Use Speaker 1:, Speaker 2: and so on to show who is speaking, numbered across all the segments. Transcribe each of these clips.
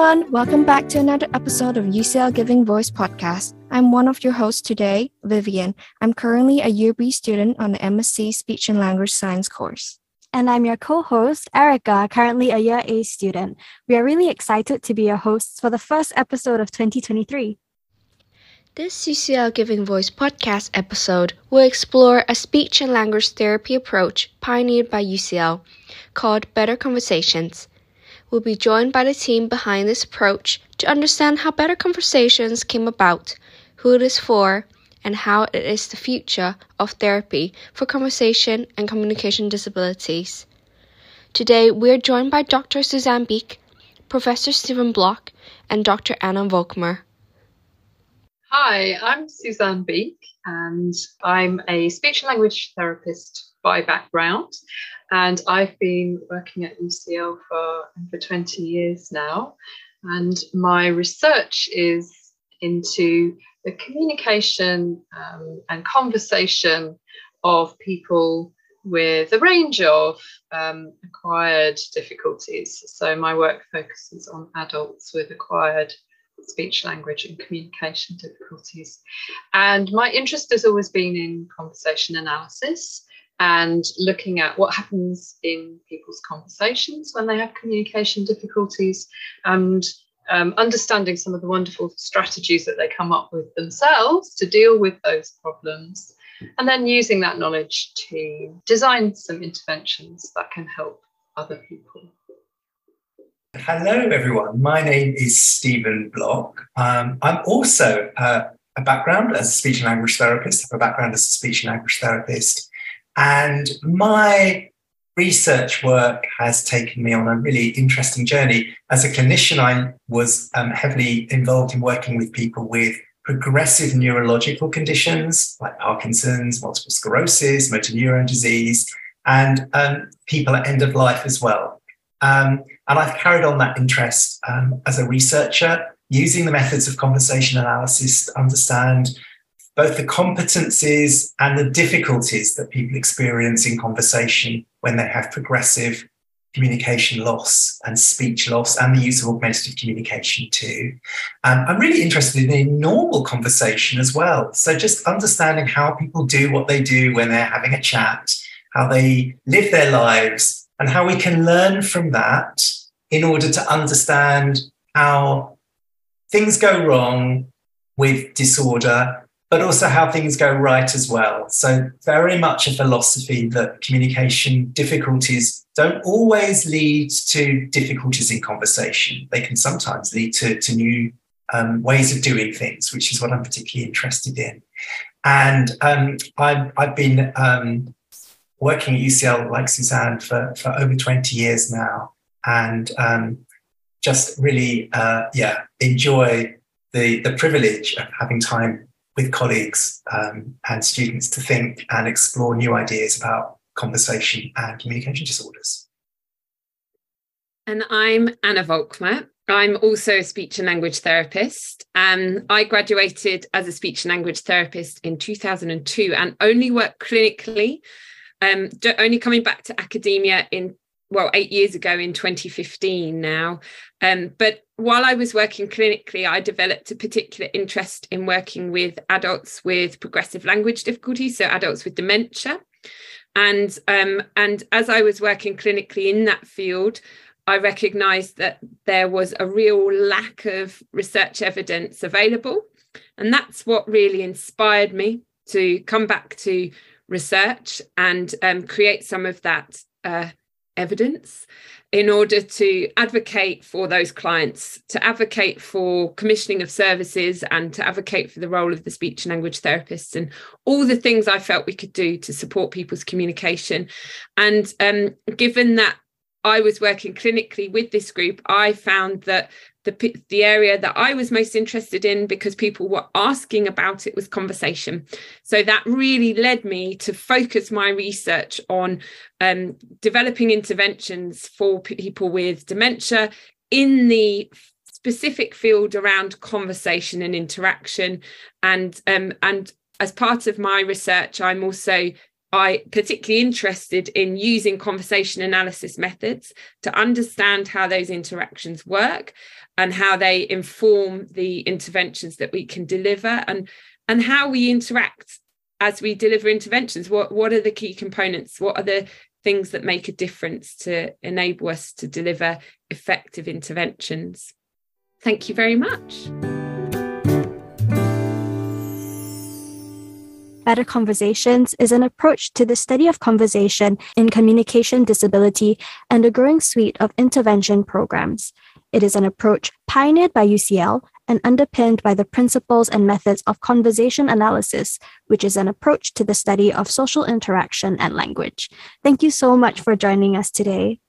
Speaker 1: everyone. Welcome back to another episode of UCL Giving Voice podcast. I'm one of your hosts today, Vivian. I'm currently a Year B student on the MSc Speech and Language Science course.
Speaker 2: And I'm your co host, Erica, currently a Year A student. We are really excited to be your hosts for the first episode of 2023.
Speaker 1: This UCL Giving Voice podcast episode will explore a speech and language therapy approach pioneered by UCL called Better Conversations. We'll be joined by the team behind this approach to understand how Better Conversations came about, who it is for, and how it is the future of therapy for conversation and communication disabilities. Today, we're joined by Dr. Suzanne Beeke, Professor Steven Bloch, and Dr. Anna Volkmer.
Speaker 3: Hi, I'm Suzanne Beeke, and I'm a speech and language therapist by background. And I've been working at UCL for over 20 years now. And my research is into the communication um, and conversation of people with a range of um, acquired difficulties. So my work focuses on adults with acquired speech, language, and communication difficulties. And my interest has always been in conversation analysis and looking at what happens in people's conversations when they have communication difficulties and um, understanding some of the wonderful strategies that they come up with themselves to deal with those problems, and then using that knowledge to design some interventions that can help other people.
Speaker 4: Hello, everyone. My name is Steven Bloch. Um, I'm also uh, a background as a speech and language therapist, I have a background as a speech and language therapist. And my research work has taken me on a really interesting journey. As a clinician, I was um, heavily involved in working with people with progressive neurological conditions like Parkinson's, multiple sclerosis, motor neuron disease, and um, people at end of life as well. Um, and I've carried on that interest um, as a researcher using the methods of conversation analysis to understand both the competencies and the difficulties that people experience in conversation when they have progressive communication loss and speech loss and the use of augmentative communication too. Um, I'm really interested in normal conversation as well. So just understanding how people do what they do when they're having a chat, how they live their lives, and how we can learn from that in order to understand how things go wrong with disorder, but also how things go right as well. So, very much a philosophy that communication difficulties don't always lead to difficulties in conversation. They can sometimes lead to, to new um, ways of doing things, which is what I'm particularly interested in. And um, I've, I've been um, working at UCL, like Suzanne, for, for over 20 years now and um, just really, uh, yeah, enjoy the, the privilege of having time with colleagues um, and students to think and explore new ideas about conversation and communication disorders.
Speaker 5: And I'm Anna Volkmer. I'm also a speech and language therapist. Um, I graduated as a speech and language therapist in 2002 and only worked clinically, um, only coming back to academia in well, eight years ago in 2015 now. Um, but while I was working clinically, I developed a particular interest in working with adults with progressive language difficulties, so adults with dementia. And um, and as I was working clinically in that field, I recognised that there was a real lack of research evidence available, and that's what really inspired me to come back to research and um, create some of that uh, evidence in order to advocate for those clients, to advocate for commissioning of services, and to advocate for the role of the speech and language therapists and all the things I felt we could do to support people's communication. And um, given that I was working clinically with this group, I found that the the area that I was most interested in because people were asking about it was conversation. So that really led me to focus my research on um, developing interventions for people with dementia in the specific field around conversation and interaction and um, and as part of my research i'm also I particularly interested in using conversation analysis methods to understand how those interactions work and how they inform the interventions that we can deliver and and how we interact as we deliver interventions. What what are the key components? What are the things that make a difference to enable us to deliver effective interventions? Thank you very much
Speaker 2: Better Conversations is an approach to the study of conversation in communication disability and a growing suite of intervention programs. It is an approach pioneered by UCL and underpinned by the principles and methods of conversation analysis, which is an approach to the study of social interaction and language. Thank you so much for joining us today.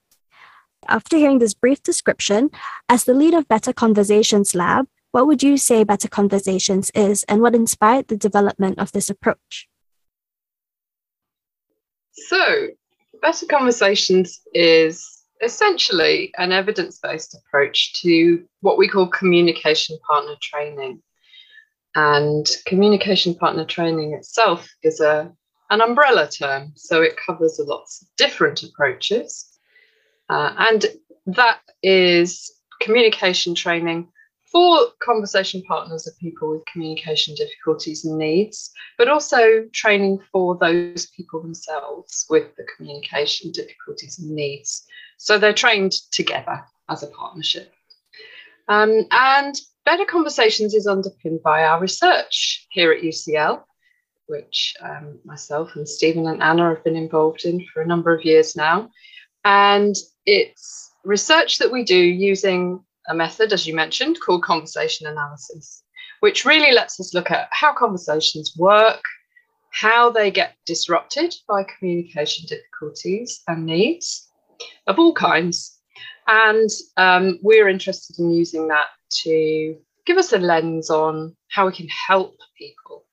Speaker 2: After hearing this brief description, as the lead of Better Conversations Lab, what would you say Better Conversations is and what inspired the development of this approach?
Speaker 3: So, Better Conversations is essentially an evidence based approach to what we call communication partner training. And communication partner training itself is a, an umbrella term, so it covers lots of different approaches. Uh, and that is communication training for conversation partners of people with communication difficulties and needs, but also training for those people themselves with the communication difficulties and needs. So they're trained together as a partnership. Um, and Better Conversations is underpinned by our research here at UCL, which um, myself and Stephen and Anna have been involved in for a number of years now. And it's research that we do using a method, as you mentioned, called conversation analysis, which really lets us look at how conversations work, how they get disrupted by communication difficulties and needs of all kinds. And um, we're interested in using that to give us a lens on how we can help people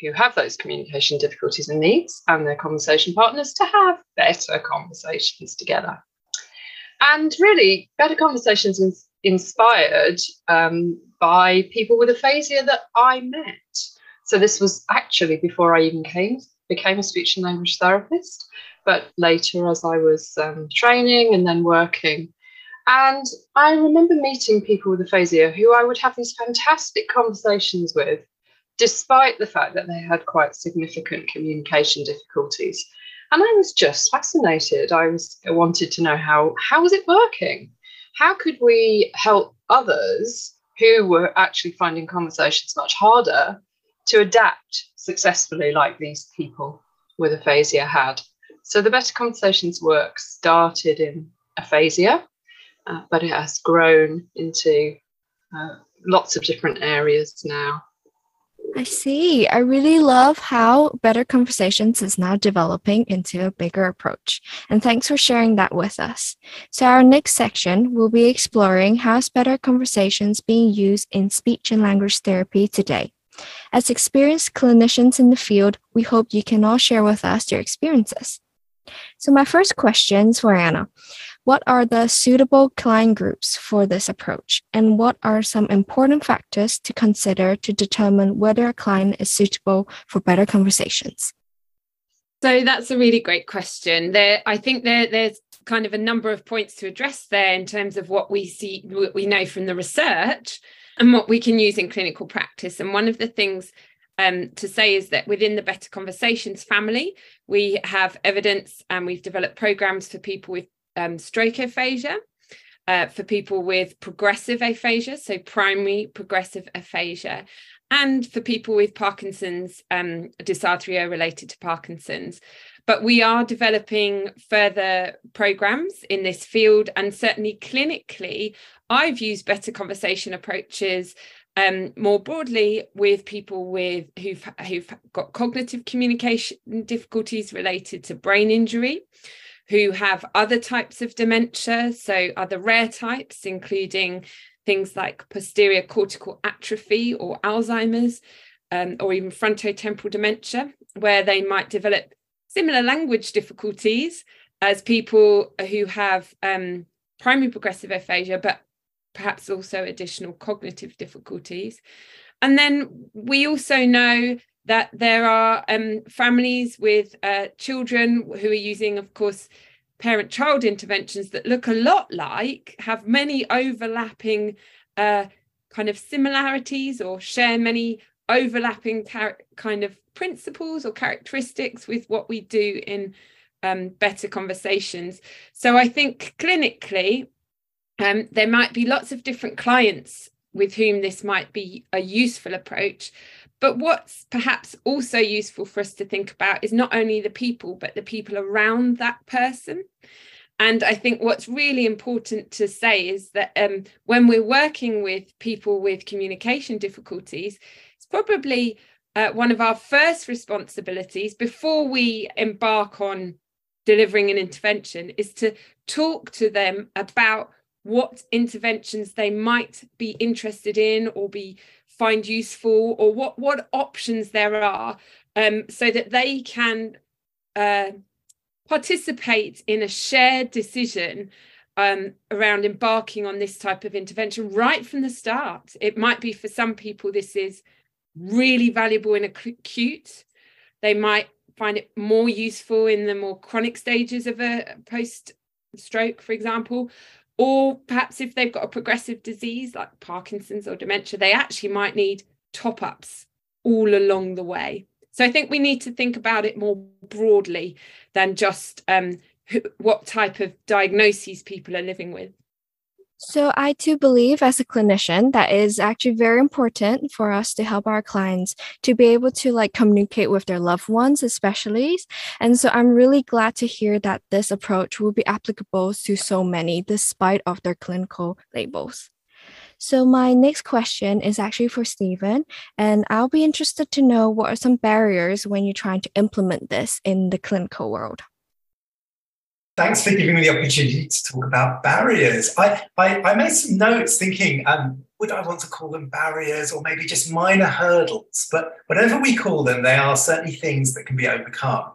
Speaker 3: who have those communication difficulties and needs and their conversation partners to have better conversations together. And really, Better Conversations inspired um, by people with aphasia that I met. So this was actually before I even came became a speech and language therapist, but later as I was um, training and then working. And I remember meeting people with aphasia who I would have these fantastic conversations with, despite the fact that they had quite significant communication difficulties. And I was just fascinated. I was I wanted to know how how was it working? How could we help others who were actually finding conversations much harder to adapt successfully like these people with aphasia had? So the Better Conversations work started in aphasia, uh, but it has grown into uh, lots of different areas now.
Speaker 1: I see. I really love how Better Conversations is now developing into a bigger approach. And thanks for sharing that with us. So, our next section will be exploring how's Better Conversations being used in speech and language therapy today. As experienced clinicians in the field, we hope you can all share with us your experiences. So, my first question is for Anna. What are the suitable client groups for this approach? And what are some important factors to consider to determine whether a client is suitable for better conversations?
Speaker 5: So that's a really great question. There, I think there, there's kind of a number of points to address there in terms of what we see, what we know from the research, and what we can use in clinical practice. And one of the things um, to say is that within the Better Conversations family, we have evidence and we've developed programs for people with um, stroke aphasia, uh, for people with progressive aphasia, so primary progressive aphasia, and for people with Parkinson's um, dysarthria related to Parkinson's. But we are developing further programs in this field, and certainly clinically, I've used better conversation approaches um, more broadly with people with who've who've got cognitive communication difficulties related to brain injury who have other types of dementia, so other rare types, including things like posterior cortical atrophy or Alzheimer's, um, or even frontotemporal dementia, where they might develop similar language difficulties as people who have um, primary progressive aphasia, but perhaps also additional cognitive difficulties. And then we also know that there are um, families with uh, children who are using, of course, parent child interventions that look a lot like, have many overlapping uh, kind of similarities or share many overlapping kind of principles or characteristics with what we do in um, better conversations. So I think clinically, um, there might be lots of different clients with whom this might be a useful approach. But what's perhaps also useful for us to think about is not only the people, but the people around that person. And I think what's really important to say is that um, when we're working with people with communication difficulties, it's probably uh, one of our first responsibilities before we embark on delivering an intervention is to talk to them about what interventions they might be interested in or be find useful or what what options there are um, so that they can uh, participate in a shared decision um, around embarking on this type of intervention right from the start. It might be for some people this is really valuable in acute. They might find it more useful in the more chronic stages of a post stroke, for example. Or perhaps if they've got a progressive disease like Parkinson's or dementia, they actually might need top ups all along the way. So I think we need to think about it more broadly than just um, who, what type of diagnoses people are living with.
Speaker 1: So, I too believe as a clinician that is actually very important for us to help our clients to be able to like communicate with their loved ones, especially. And so, I'm really glad to hear that this approach will be applicable to so many despite of their clinical labels. So, my next question is actually for Stephen, and I'll be interested to know what are some barriers when you're trying to implement this in the clinical world
Speaker 4: thanks for giving me the opportunity to talk about barriers. I, I, I made some notes thinking, um, would I want to call them barriers or maybe just minor hurdles? But whatever we call them, they are certainly things that can be overcome.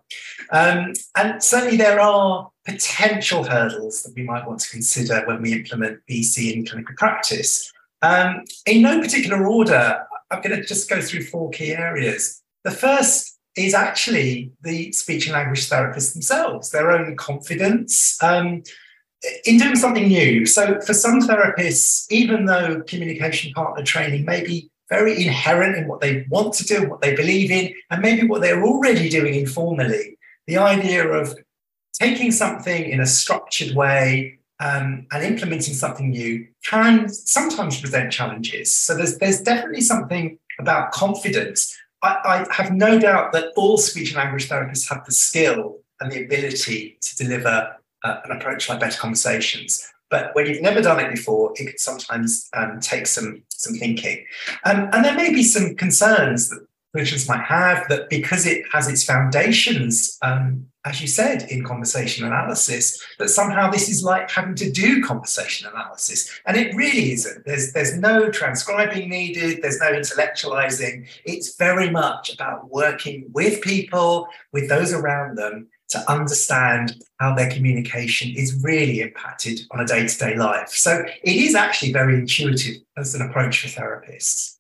Speaker 4: Um, and certainly there are potential hurdles that we might want to consider when we implement BC in clinical practice. Um, in no particular order, I'm going to just go through four key areas. The first is actually the speech and language therapists themselves, their own confidence um, in doing something new. So, for some therapists, even though communication partner training may be very inherent in what they want to do, what they believe in, and maybe what they're already doing informally, the idea of taking something in a structured way um, and implementing something new can sometimes present challenges. So, there's, there's definitely something about confidence I, I have no doubt that all speech and language therapists have the skill and the ability to deliver uh, an approach like better conversations. But when you've never done it before, it can sometimes um, take some some thinking. Um, and there may be some concerns that clinicians might have that because it has its foundations um, as you said, in conversation analysis, that somehow this is like having to do conversation analysis. And it really isn't. There's, there's no transcribing needed, there's no intellectualizing. It's very much about working with people, with those around them, to understand how their communication is really impacted on a day to day life. So it is actually very intuitive as an approach for therapists.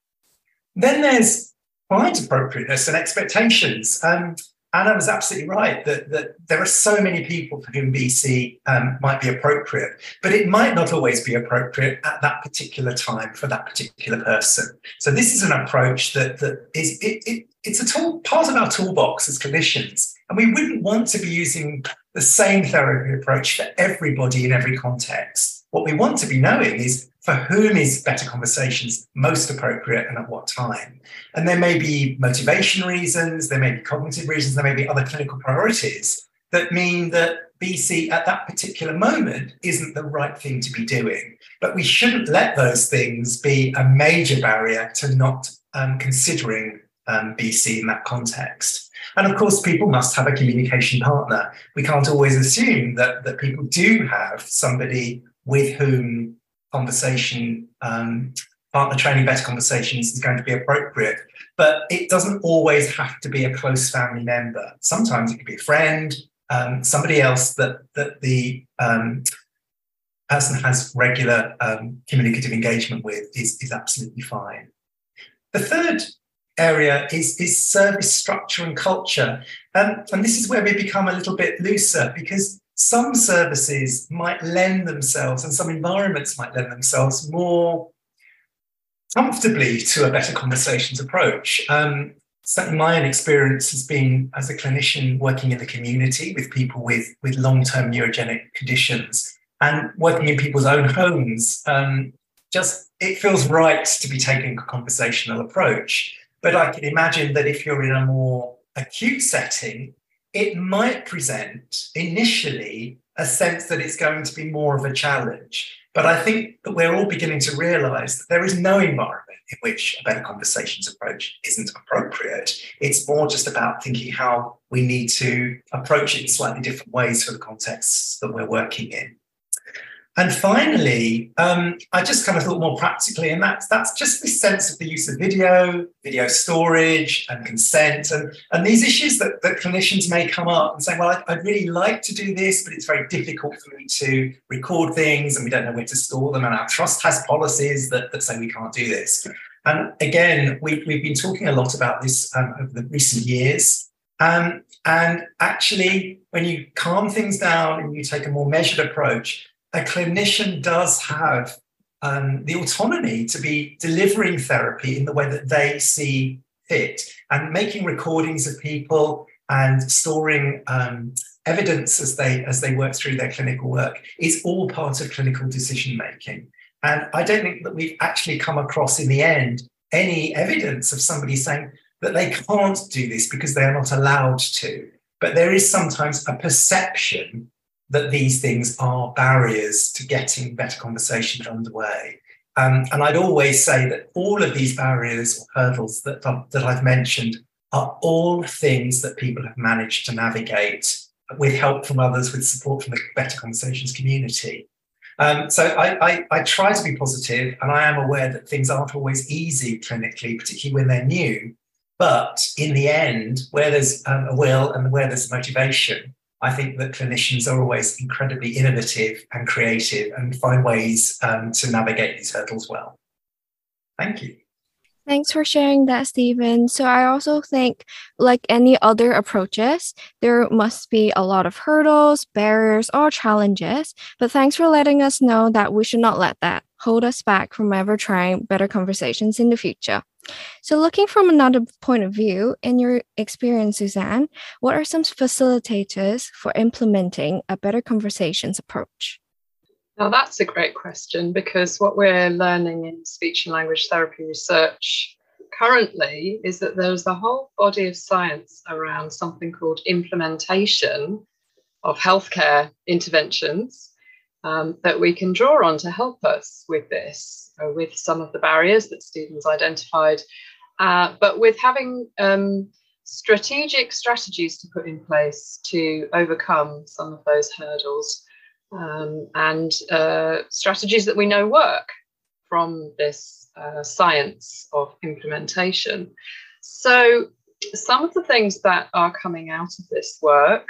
Speaker 4: Then there's client appropriateness and expectations. Um, Anna was absolutely right that, that there are so many people for whom BC um, might be appropriate, but it might not always be appropriate at that particular time for that particular person. So this is an approach that, that is it, it, it's a tool, part of our toolbox as clinicians, and we wouldn't want to be using the same therapy approach for everybody in every context. What we want to be knowing is for whom is better conversations most appropriate and at what time. And there may be motivation reasons, there may be cognitive reasons, there may be other clinical priorities that mean that BC at that particular moment isn't the right thing to be doing. But we shouldn't let those things be a major barrier to not um, considering um, BC in that context. And of course, people must have a communication partner. We can't always assume that, that people do have somebody with whom conversation, um, partner training better conversations is going to be appropriate. But it doesn't always have to be a close family member. Sometimes it could be a friend, um, somebody else that that the um, person has regular um, communicative engagement with is, is absolutely fine. The third area is, is service structure and culture. Um, and this is where we become a little bit looser because some services might lend themselves and some environments might lend themselves more comfortably to a better conversations approach. Um, certainly my own experience has been as a clinician working in the community with people with, with long-term neurogenic conditions and working in people's own homes. Um, just it feels right to be taking a conversational approach. But I can imagine that if you're in a more acute setting, it might present initially a sense that it's going to be more of a challenge. But I think that we're all beginning to realize that there is no environment in which a better conversations approach isn't appropriate. It's more just about thinking how we need to approach it in slightly different ways for the contexts that we're working in. And finally, um, I just kind of thought more practically, and that's that's just this sense of the use of video, video storage, and consent, and and these issues that, that clinicians may come up and say, well, I'd, I'd really like to do this, but it's very difficult for me to record things, and we don't know where to store them, and our trust has policies that, that say we can't do this. And again, we, we've been talking a lot about this um, over the recent years. Um, and actually, when you calm things down and you take a more measured approach, a clinician does have um, the autonomy to be delivering therapy in the way that they see fit and making recordings of people and storing um, evidence as they as they work through their clinical work is all part of clinical decision making. And i don't think that we've actually come across in the end any evidence of somebody saying that they can't do this because they are not allowed to. But there is sometimes a perception that these things are barriers to getting better conversations underway. Um, and I'd always say that all of these barriers or hurdles that, that I've mentioned are all things that people have managed to navigate with help from others, with support from the Better Conversations community. Um, so I, I, I, try to be positive, and I am aware that things aren't always easy clinically, particularly when they're new. But in the end, where there's um, a will and where there's motivation, I think that clinicians are always incredibly innovative and creative and find ways um, to navigate these hurdles well. Thank you.
Speaker 1: Thanks for sharing that, Steven. So, I also think, like any other approaches, there must be a lot of hurdles, barriers, or challenges. But thanks for letting us know that we should not let that hold us back from ever trying better conversations in the future. So, looking from another point of view, in your experience, Suzanne, what are some facilitators for implementing a better conversations approach?
Speaker 3: Now, that's a great question because what we're learning in speech and language therapy research currently is that there's a whole body of science around something called implementation of healthcare interventions um, that we can draw on to help us with this, uh, with some of the barriers that Steven's identified, uh, but with having um, strategic strategies to put in place to overcome some of those hurdles um, and uh, strategies that we know work from this uh, science of implementation. So, some of the things that are coming out of this work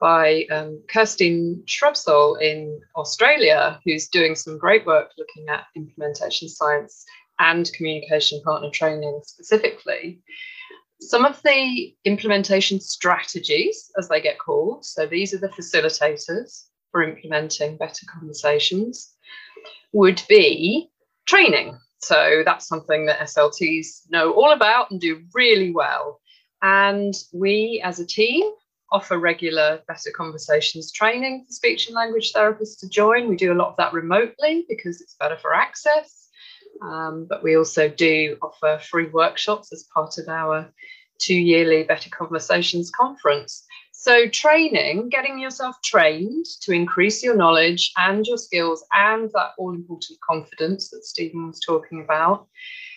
Speaker 3: by um, Kirstine Shrubsole in Australia, who's doing some great work looking at implementation science and communication partner training specifically. Some of the implementation strategies, as they get called, so these are the facilitators for implementing better conversations, would be training. So that's something that SLTs know all about and do really well. And we as a team offer regular Better Conversations training for speech and language therapists to join. We do a lot of that remotely because it's better for access. Um, but we also do offer free workshops as part of our two yearly Better Conversations conference. So, training, getting yourself trained to increase your knowledge and your skills and that all important confidence that Steven was talking about,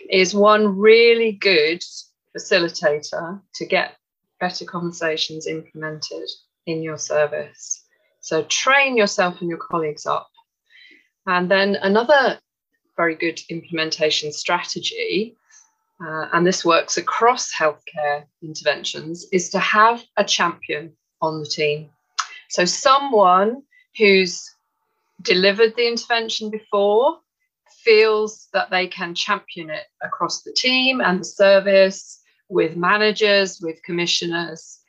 Speaker 3: is one really good facilitator to get better conversations implemented in your service. So train yourself and your colleagues up. And then another very good implementation strategy, uh, and this works across healthcare interventions, is to have a champion on the team. So someone who's delivered the intervention before feels that they can champion it across the team and the service with managers, with commissioners.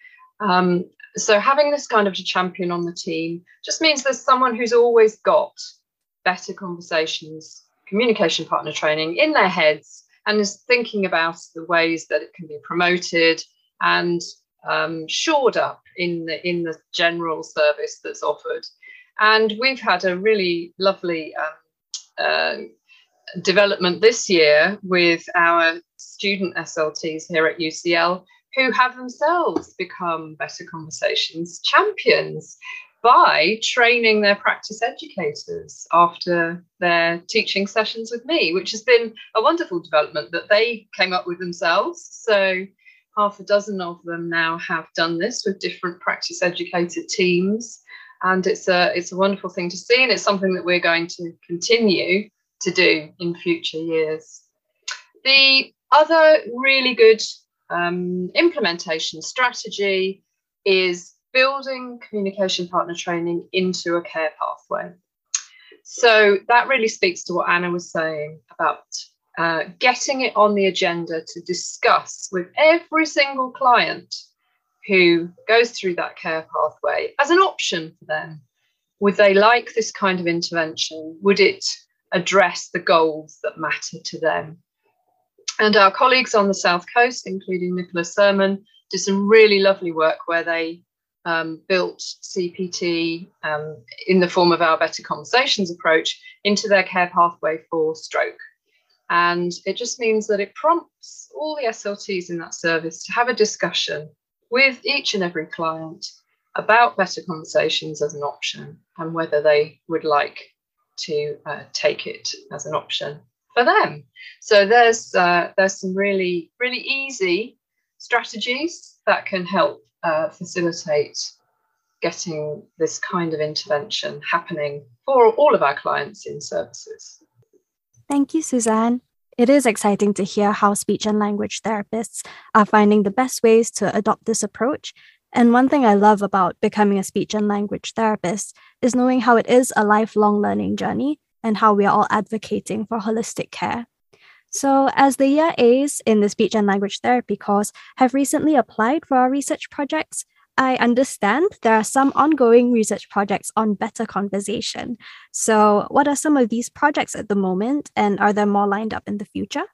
Speaker 3: Um, so having this kind of a champion on the team just means there's someone who's always got better conversations, communication partner training in their heads and is thinking about the ways that it can be promoted and um, shored up in the in the general service that's offered. And we've had a really lovely um, uh, development this year with our student SLTs here at UCL who have themselves become better conversations champions by training their practice educators after their teaching sessions with me, which has been a wonderful development that they came up with themselves. So, half a dozen of them now have done this with different practice educator teams. And it's a, it's a wonderful thing to see, and it's something that we're going to continue to do in future years. The other really good um, implementation strategy is building communication partner training into a care pathway. So that really speaks to what Anna was saying about uh, getting it on the agenda to discuss with every single client who goes through that care pathway as an option for them. Would they like this kind of intervention? Would it address the goals that matter to them? And our colleagues on the South Coast, including Nicola Sirman, did some really lovely work where they um, built CPT um, in the form of our Better Conversations approach into their care pathway for stroke. And it just means that it prompts all the SLTs in that service to have a discussion with each and every client about better conversations as an option and whether they would like to uh, take it as an option for them. So there's uh, there's some really really easy strategies that can help uh, facilitate getting this kind of intervention happening for all of our clients in services.
Speaker 2: Thank you, Suzanne. It is exciting to hear how speech and language therapists are finding the best ways to adopt this approach. And one thing I love about becoming a speech and language therapist is knowing how it is a lifelong learning journey and how we are all advocating for holistic care. So, as the year A's in the speech and language therapy course have recently applied for our research projects, I understand there are some ongoing research projects on better conversation. So, what are some of these projects at the moment, and are there more lined up in the future?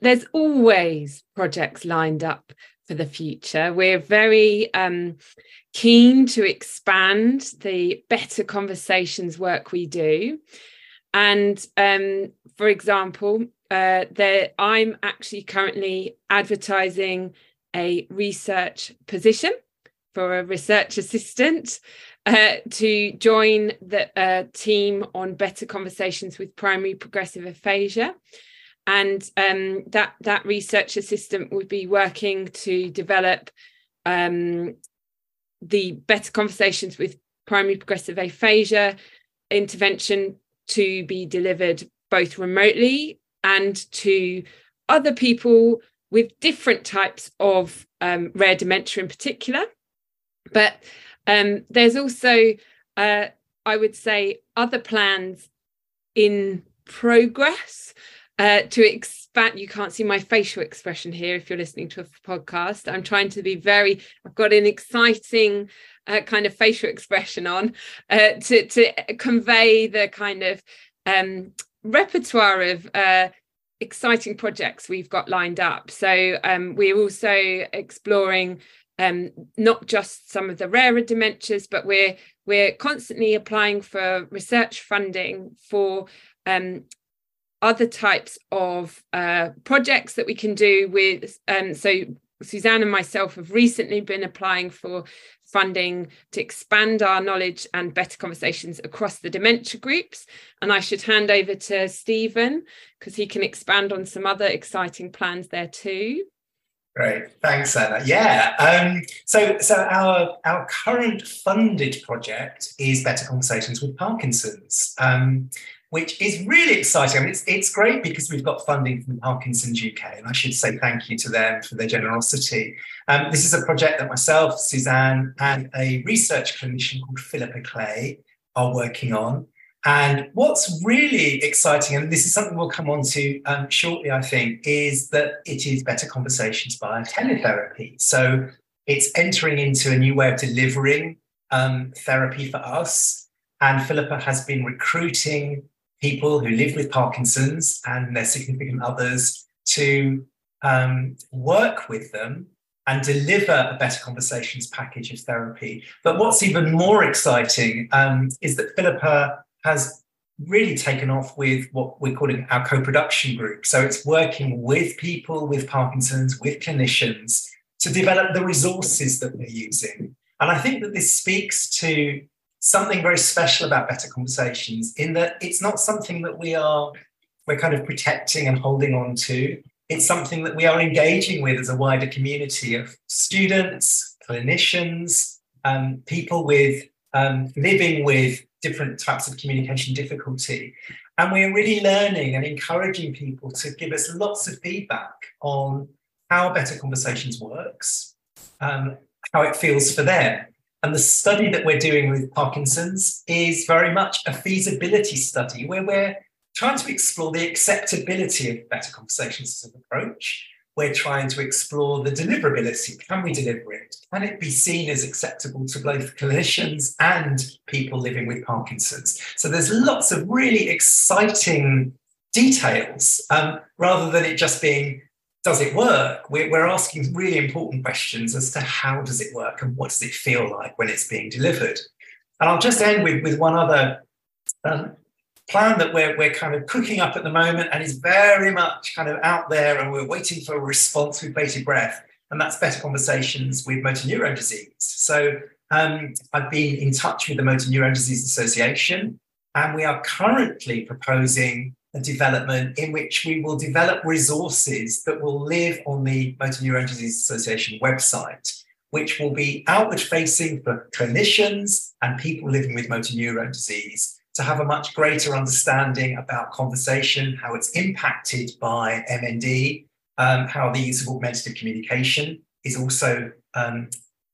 Speaker 5: There's always projects lined up for the future. We're very um, keen to expand the better conversations work we do. And um, for example, uh, there, I'm actually currently advertising a research position for a research assistant uh, to join the uh, team on better conversations with primary progressive aphasia and um, that that research assistant would be working to develop um, the better conversations with primary progressive aphasia intervention to be delivered both remotely and to other people with different types of um, rare dementia in particular. But um, there's also uh, i would say other plans in progress uh, to expand. You can't see my facial expression here if you're listening to a podcast. I'm trying to be very, I've got an exciting uh, kind of facial expression on uh, to, to convey the kind of um, repertoire of uh, exciting projects we've got lined up. So um, we're also exploring um, not just some of the rarer dementias, but we're we're constantly applying for research funding for um, other types of uh, projects that we can do with um, so Suzanne and myself have recently been applying for funding to expand our knowledge and better conversations across the dementia groups. And I should hand over to Steven because he can expand on some other exciting plans there too.
Speaker 4: Great, thanks, Anna. Yeah, um, so so our our current funded project is Better Conversations with Parkinson's. Um, which is really exciting. I mean, it's, it's great because we've got funding from Parkinson's UK, and I should say thank you to them for their generosity. Um, this is a project that myself, Suzanne, and a research clinician called Philippa Clay are working on. And what's really exciting, and this is something we'll come on to um, shortly, I think, is that it is better conversations by teletherapy. So it's entering into a new way of delivering um, therapy for us. And Philippa has been recruiting people who live with Parkinson's and their significant others to um, work with them and deliver a better conversations package of therapy. But what's even more exciting um, is that Philippa has really taken off with what we're calling our co-production group. So it's working with people with Parkinson's, with clinicians to develop the resources that we're using. And I think that this speaks to something very special about better conversations in that it's not something that we are we're kind of protecting and holding on to. It's something that we are engaging with as a wider community of students clinicians um, people with um, living with different types of communication difficulty. And we're really learning and encouraging people to give us lots of feedback on how better conversations works um, how it feels for them and the study that we're doing with Parkinson's is very much a feasibility study where we're trying to explore the acceptability of better conversations as an approach. We're trying to explore the deliverability. Can we deliver it? Can it be seen as acceptable to both clinicians and people living with Parkinson's? So there's lots of really exciting details um, rather than it just being does it work? We're, we're asking really important questions as to how does it work and what does it feel like when it's being delivered. And I'll just end with, with one other um, plan that we're, we're kind of cooking up at the moment and is very much kind of out there and we're waiting for a response with bated breath. And that's better conversations with motor neurone disease. So um, I've been in touch with the Motor Neurone Disease Association and we are currently proposing a development in which we will develop resources that will live on the Motor Neurone Disease Association website, which will be outward facing for clinicians and people living with motor neurone disease to have a much greater understanding about conversation, how it's impacted by MND, um, how the use of augmentative communication is also um,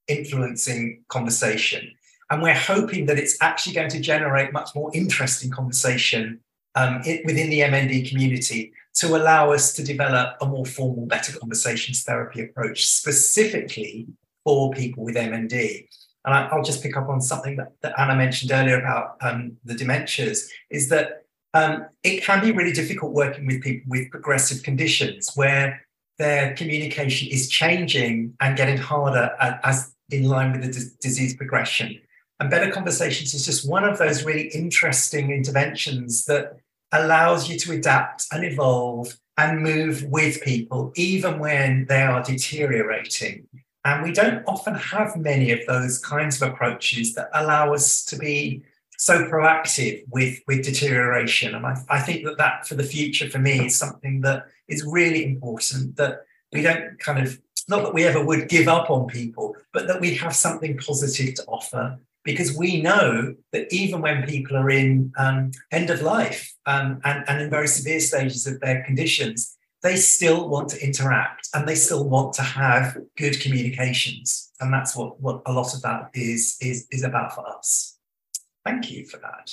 Speaker 4: influencing conversation. And we're hoping that it's actually going to generate much more interesting conversation um, it, within the MND community to allow us to develop a more formal, better conversations therapy approach specifically for people with MND. And I, will just pick up on something that, that Anna mentioned earlier about um, the dementias, is that um, it can be really difficult working with people with progressive conditions where their communication is changing and getting harder as, as in line with the d- disease progression. And Better Conversations is just one of those really interesting interventions that allows you to adapt and evolve and move with people, even when they are deteriorating. And we don't often have many of those kinds of approaches that allow us to be so proactive with, with deterioration. And I, I think that that for the future, for me, is something that is really important that we don't kind of, not that we ever would give up on people, but that we have something positive to offer because we know that even when people are in um, end of life um, and, and in very severe stages of their conditions, they still want to interact and they still want to have good communications. And that's what, what a lot of that is, is, is about for us. Thank you for that.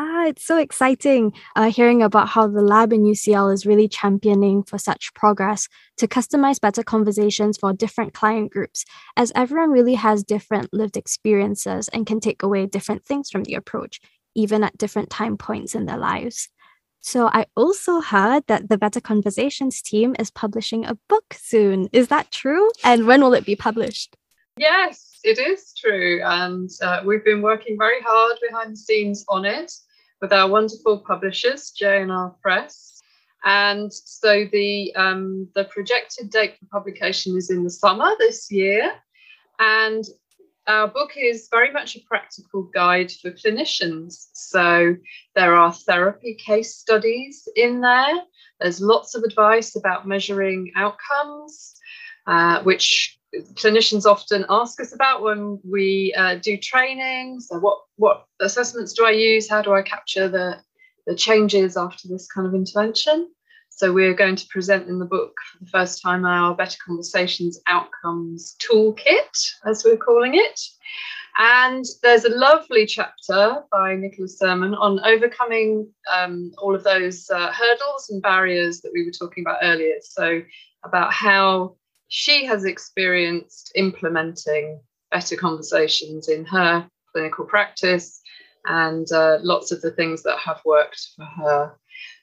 Speaker 2: Ah, it's so exciting uh, hearing about how the lab in UCL is really championing for such progress to customize better conversations for different client groups, as everyone really has different lived experiences and can take away different things from the approach, even at different time points in their lives. So, I also heard that the Better Conversations team is publishing a book soon. Is that true? And when will it be published?
Speaker 3: Yes, it is true. And uh, we've been working very hard behind the scenes on it with our wonderful publishers, J&R Press. And so the, um, the projected date for publication is in the summer this year. And our book is very much a practical guide for clinicians. So there are therapy case studies in there. There's lots of advice about measuring outcomes, uh, which clinicians often ask us about when we uh, do training. So, what what assessments do I use? How do I capture the the changes after this kind of intervention? So, we're going to present in the book for the first time our Better Conversations Outcomes Toolkit, as we're calling it. And there's a lovely chapter by Nicholas Sirman on overcoming um, all of those uh, hurdles and barriers that we were talking about earlier. So, about how she has experienced implementing better conversations in her clinical practice and uh, lots of the things that have worked for her.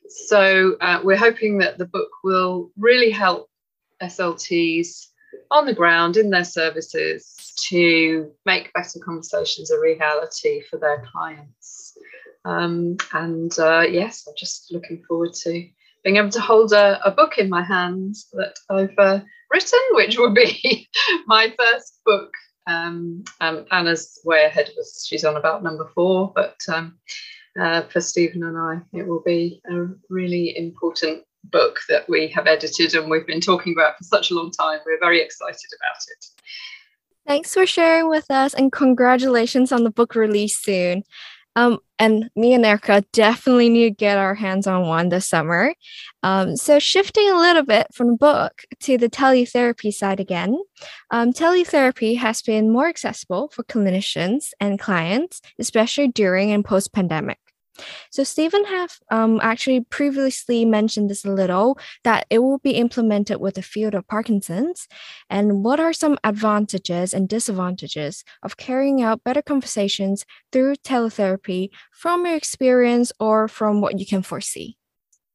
Speaker 3: So, uh, we're hoping that the book will really help SLTs on the ground in their services to make better conversations a reality for their clients. Um, and uh, yes, I'm just looking forward to being able to hold a, a book in my hands that I've written, which will be my first book. Um, um, Anna's way ahead of us. She's on about number four, but um, uh, for Steven and I, it will be a really important book that we have edited and we've been talking about for such a long time. We're very excited about it.
Speaker 1: Thanks for sharing with us and congratulations on the book release soon. Um, and me and Erica definitely need to get our hands on one this summer. Um, so, shifting a little bit from the book to the teletherapy side again, um, teletherapy has been more accessible for clinicians and clients, especially during and post pandemic. So Steven have um, actually previously mentioned this a little that it will be implemented with the field of Parkinson's. And what are some advantages and disadvantages of carrying out better conversations through teletherapy from your experience or from what you can foresee?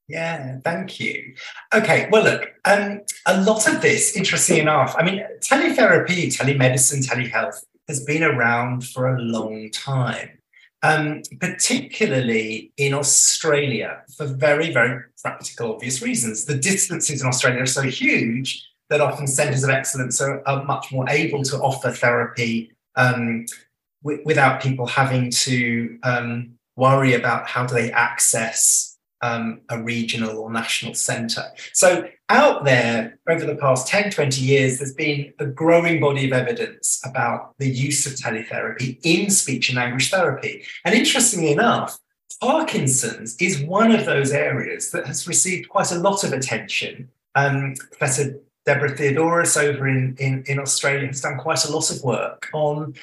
Speaker 4: Yeah, thank you. Okay, well, look, um, a lot of this, interesting enough, I mean, teletherapy, telemedicine, telehealth has been around for a long time um, particularly in Australia for very, very practical, obvious reasons. The distances in Australia are so huge that often centres of excellence are, are, much more able to offer therapy um, w- without people having to um, worry about how do they access um, a regional or national centre. So, out there over the past 10, 20 years, there's been a growing body of evidence about the use of teletherapy in speech and language therapy. And interestingly enough, Parkinson's is one of those areas that has received quite a lot of attention. Um, Professor Deborah Theodoros over in, in, in Australia has done quite a lot of work on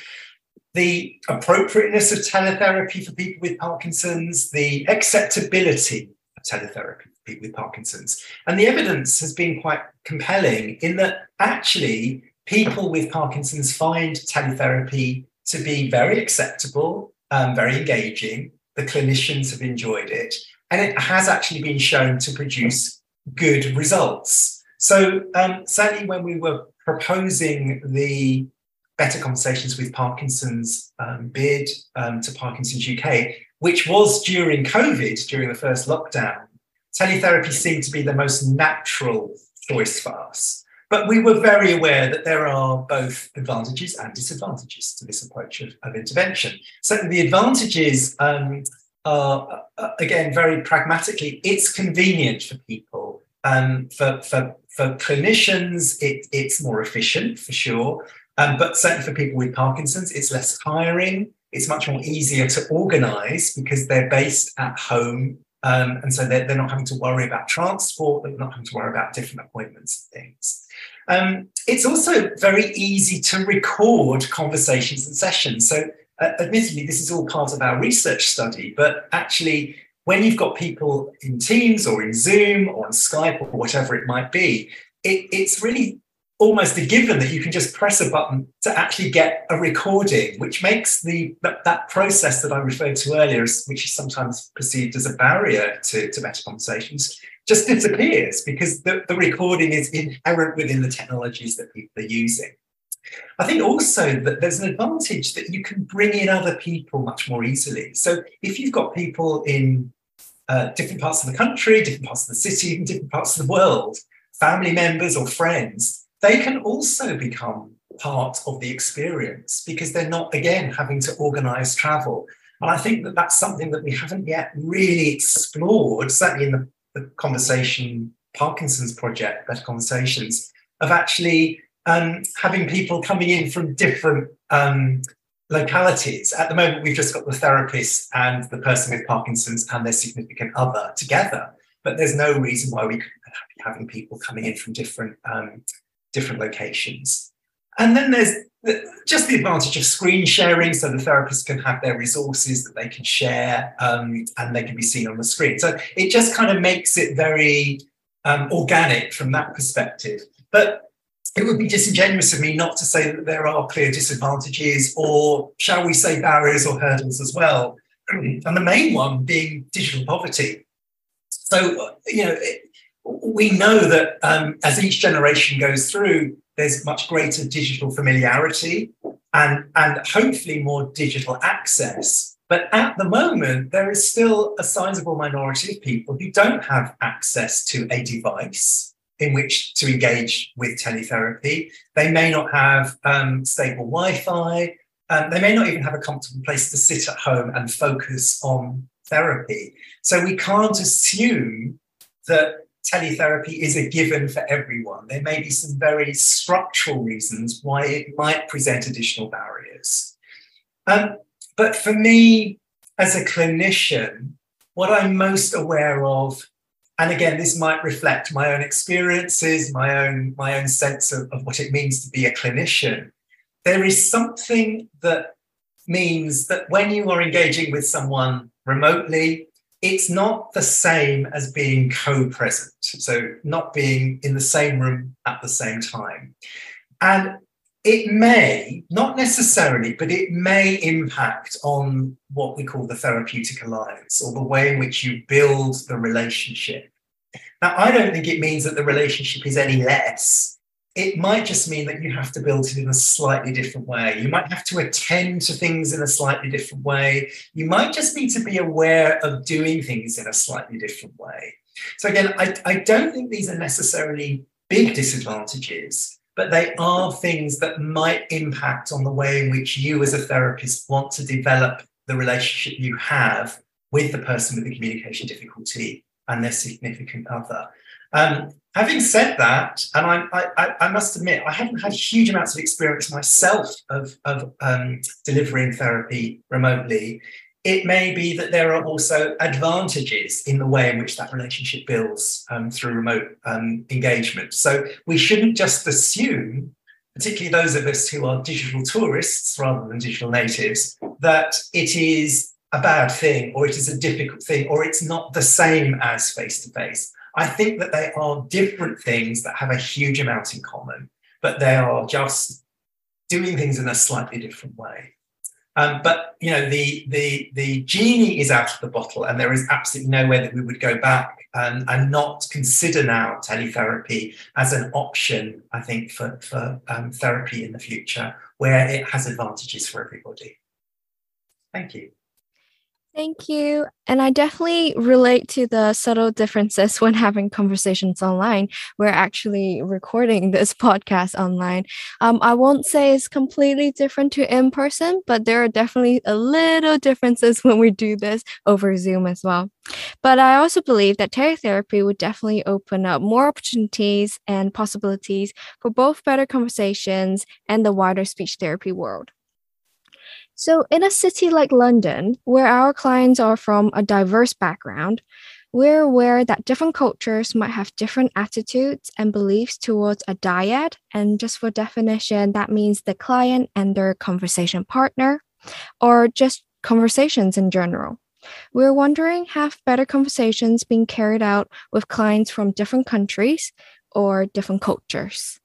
Speaker 4: the appropriateness of teletherapy for people with Parkinson's, the acceptability of teletherapy for people with Parkinson's. And the evidence has been quite compelling in that actually people with Parkinson's find teletherapy to be very acceptable, um, very engaging. The clinicians have enjoyed it, and it has actually been shown to produce good results. So, um, certainly, when we were proposing the Better Conversations with Parkinson's um, bid um, to Parkinson's UK, which was during COVID, during the first lockdown. Teletherapy seemed to be the most natural choice for us. But we were very aware that there are both advantages and disadvantages to this approach of, of intervention. Certainly, the advantages um, are, uh, again, very pragmatically, it's convenient for people. Um, for, for, for clinicians, it, it's more efficient for sure. Um, but certainly for people with Parkinson's, it's less tiring. It's much more easier to organize because they're based at home. Um, and so they're, they're not having to worry about transport, they're not having to worry about different appointments and things. Um, it's also very easy to record conversations and sessions. So, uh, admittedly, this is all part of our research study, but actually, when you've got people in Teams or in Zoom or on Skype or whatever it might be, it, it's really almost a given that you can just press a button to actually get a recording, which makes the that, that process that I referred to earlier, which is sometimes perceived as a barrier to, to better conversations, just disappears because the, the recording is inherent within the technologies that people are using. I think also that there's an advantage that you can bring in other people much more easily. So if you've got people in uh, different parts of the country, different parts of the city, even different parts of the world, family members or friends, they can also become part of the experience because they're not, again, having to organize travel. And I think that that's something that we haven't yet really explored, certainly in the, the conversation Parkinson's project, Better Conversations, of actually um, having people coming in from different um, localities. At the moment, we've just got the therapist and the person with Parkinson's and their significant other together. But there's no reason why we couldn't be having people coming in from different um, different locations. and then there's just the advantage of screen sharing so the therapist can have their resources that they can share um, and they can be seen on the screen. So it just kind of makes it very um, organic from that perspective. But it would be disingenuous of me not to say that there are clear disadvantages or shall we say barriers or hurdles as well. And the main one being digital poverty. So you know we know that um, as each generation goes through there's much greater digital familiarity and, and hopefully more digital access. But at the moment, there is still a sizable minority of people who don't have access to a device in which to engage with teletherapy. They may not have um, stable Wi Fi. Um, they may not even have a comfortable place to sit at home and focus on therapy. So we can't assume that teletherapy is a given for everyone. There may be some very structural reasons why it might present additional barriers. Um, but for me, as a clinician, what I'm most aware of, and again, this might reflect my own experiences, my own, my own sense of, of what it means to be a clinician. There is something that means that when you are engaging with someone remotely, it's not the same as being co present, so not being in the same room at the same time. And it may, not necessarily, but it may impact on what we call the therapeutic alliance or the way in which you build the relationship. Now, I don't think it means that the relationship is any less it might just mean that you have to build it in a slightly different way. You might have to attend to things in a slightly different way. You might just need to be aware of doing things in a slightly different way. So, again, I, I don't think these are necessarily big disadvantages, but they are things that might impact on the way in which you, as a therapist, want to develop the relationship you have with the person with the communication difficulty and their significant other. Um, having said that, and I, I, I, must admit, I haven't had huge amounts of experience myself of, of um, delivering therapy remotely. It may be that there are also advantages in the way in which that relationship builds um, through remote um, engagement. So we shouldn't just assume, particularly those of us who are digital tourists rather than digital natives, that it is a bad thing or it is a difficult thing or it's not the same as face to face. I think that they are different things that have a huge amount in common, but they are just doing things in a slightly different way. Um, but you know, the the the genie is out of the bottle, and there is absolutely no way that we would go back and, and not consider now teletherapy as an option. I think for for um, therapy in the future, where it has advantages for everybody. Thank you.
Speaker 1: Thank you. And I definitely relate to the subtle differences when having conversations online. We're actually recording this podcast online. Um, I won't say it's completely different to in person, but there are definitely a little differences when we do this over Zoom as well. But I also believe that teletherapy would definitely open up more opportunities and possibilities for both better conversations and the wider speech therapy world. So, in a city like London, where our clients are from a diverse background, we're aware that different cultures might have different attitudes and beliefs towards a dyad. And just for definition, that means the client and their conversation partner, or just conversations in general. We're wondering have better conversations been carried out with clients from different countries or different cultures?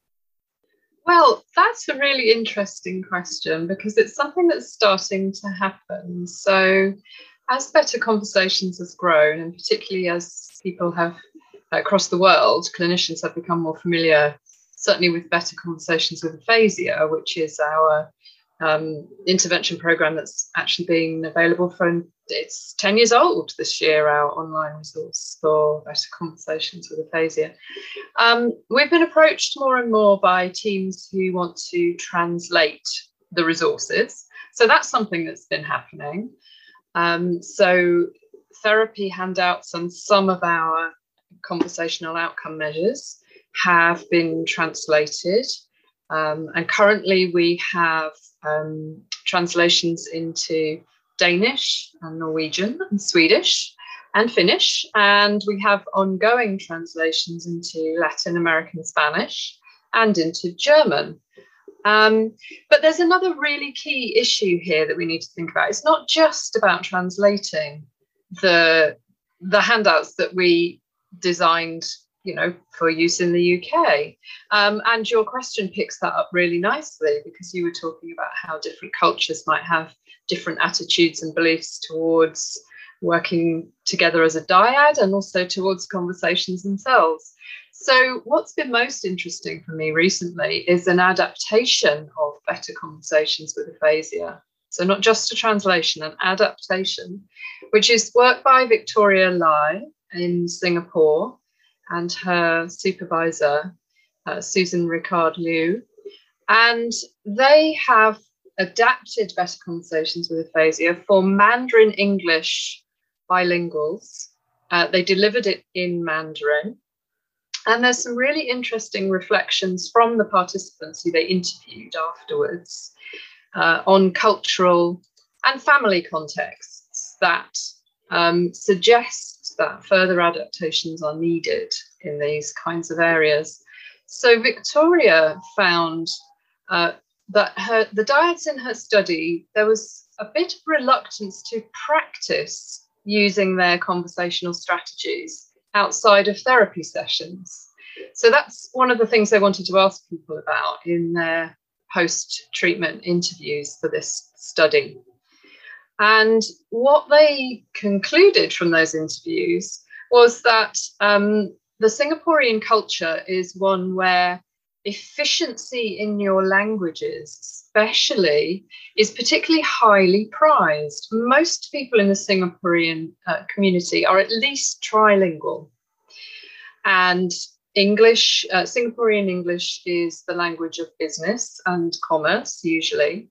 Speaker 3: Well, that's a really interesting question because it's something that's starting to happen. So, as better conversations has grown, and particularly as people have uh, across the world, clinicians have become more familiar, certainly with better conversations with aphasia, which is our um, intervention program that's actually been available for it's 10 years old this year our online resource for better conversations with aphasia. Um, we've been approached more and more by teams who want to translate the resources. So that's something that's been happening. Um, so therapy handouts and some of our conversational outcome measures have been translated. Um, and currently we have um, translations into Danish and Norwegian and Swedish and Finnish. And we have ongoing translations into Latin American Spanish and into German. Um, but there's another really key issue here that we need to think about. It's not just about translating the the handouts that we designed, you know, for use in the UK. Um, and your question picks that up really nicely because you were talking about how different cultures might have different attitudes and beliefs towards working together as a dyad and also towards conversations themselves. So, what's been most interesting for me recently is an adaptation of Better Conversations with Aphasia. So, not just a translation, an adaptation, which is work by Victoria Lai in Singapore and her supervisor, uh, Susan Rickard Liew. And they have adapted Better Conversations with Aphasia for Mandarin English bilinguals. Uh, they delivered it in Mandarin. And there's some really interesting reflections from the participants who they interviewed afterwards uh, on cultural and family contexts that um, suggest that further adaptations are needed in these kinds of areas. So Victoria found uh, that her, the dyads in her study, there was a bit of reluctance to practice using their conversational strategies outside of therapy sessions. So that's one of the things I wanted to ask people about in their post treatment interviews for this study. And what they concluded from those interviews was that um, the Singaporean culture is one where efficiency in your languages, especially, is particularly highly prized. Most people in the Singaporean uh, community are at least trilingual. And English, uh, Singaporean English is the language of business and commerce, usually.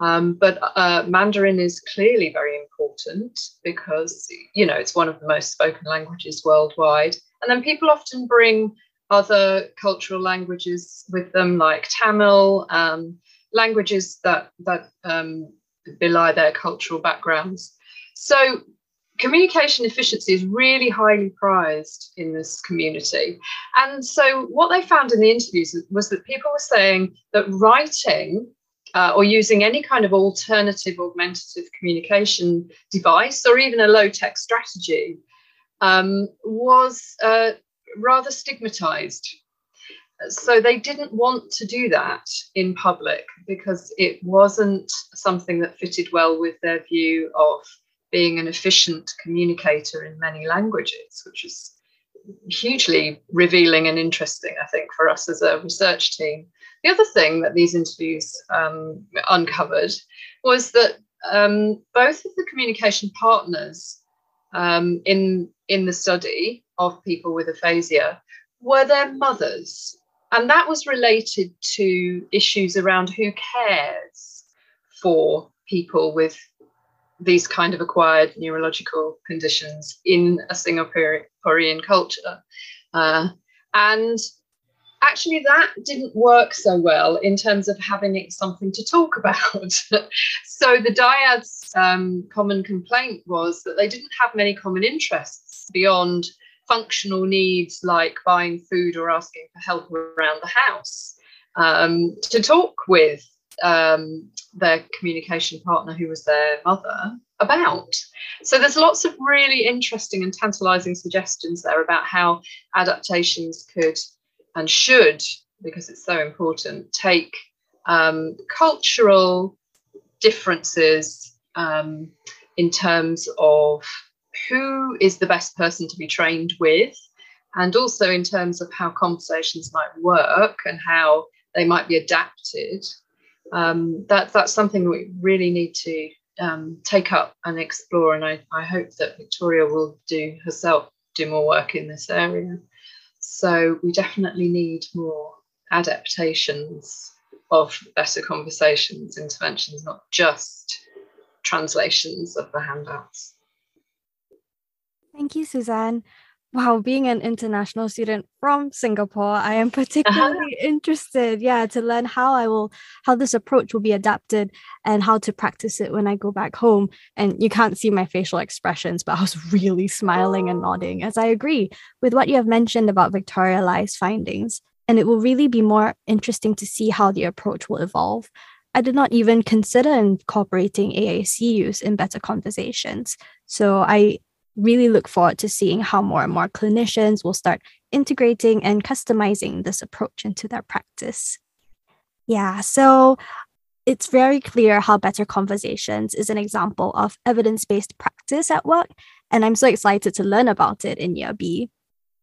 Speaker 3: Um, but uh, Mandarin is clearly very important because, you know, it's one of the most spoken languages worldwide. And then people often bring other cultural languages with them, like Tamil, um, languages that that um, belie their cultural backgrounds. So communication efficiency is really highly prized in this community. And so what they found in the interviews was that people were saying that writing uh, or using any kind of alternative augmentative communication device or even a low tech strategy um, was uh, rather stigmatized. So they didn't want to do that in public because it wasn't something that fitted well with their view of being an efficient communicator in many languages, which is hugely revealing and interesting, I think, for us as a research team. The other thing that these interviews um, uncovered was that um, both of the communication partners um, in in the study of people with aphasia were their mothers. And that was related to issues around who cares for people with these kind of acquired neurological conditions in a Singaporean culture. Uh, and actually, that didn't work so well in terms of having it something to talk about. so the dyad's um, common complaint was that they didn't have many common interests beyond functional needs like buying food or asking for help around the house um, to talk with um, their communication partner, who was their mother, about. So there's lots of really interesting and tantalizing suggestions there about how adaptations could and should, because it's so important, take um, cultural differences um, in terms of who is the best person to be trained with, and also in terms of how conversations might work and how they might be adapted. Um, that, that's something we really need to um, take up and explore. And I, I hope that Victoria will do herself do more work in this area. So we definitely need more adaptations of better conversations interventions, not just translations of the handouts.
Speaker 2: Thank you, Suzanne. Wow, being an international student from Singapore, I am particularly uh-huh. interested, yeah, to learn how I will how this approach will be adapted and how to practice it when I go back home. And you can't see my facial expressions, but I was really smiling and nodding as I agree with what you have mentioned about Victoria Lai's findings. and it will really be more interesting to see how the approach will evolve. I did not even consider incorporating AAC use in better conversations. So I really look forward to seeing how more and more clinicians will start integrating and customizing this approach into their practice. Yeah, so it's very clear how Better Conversations is an example of evidence based practice at work, and I'm so excited to learn about it in year B.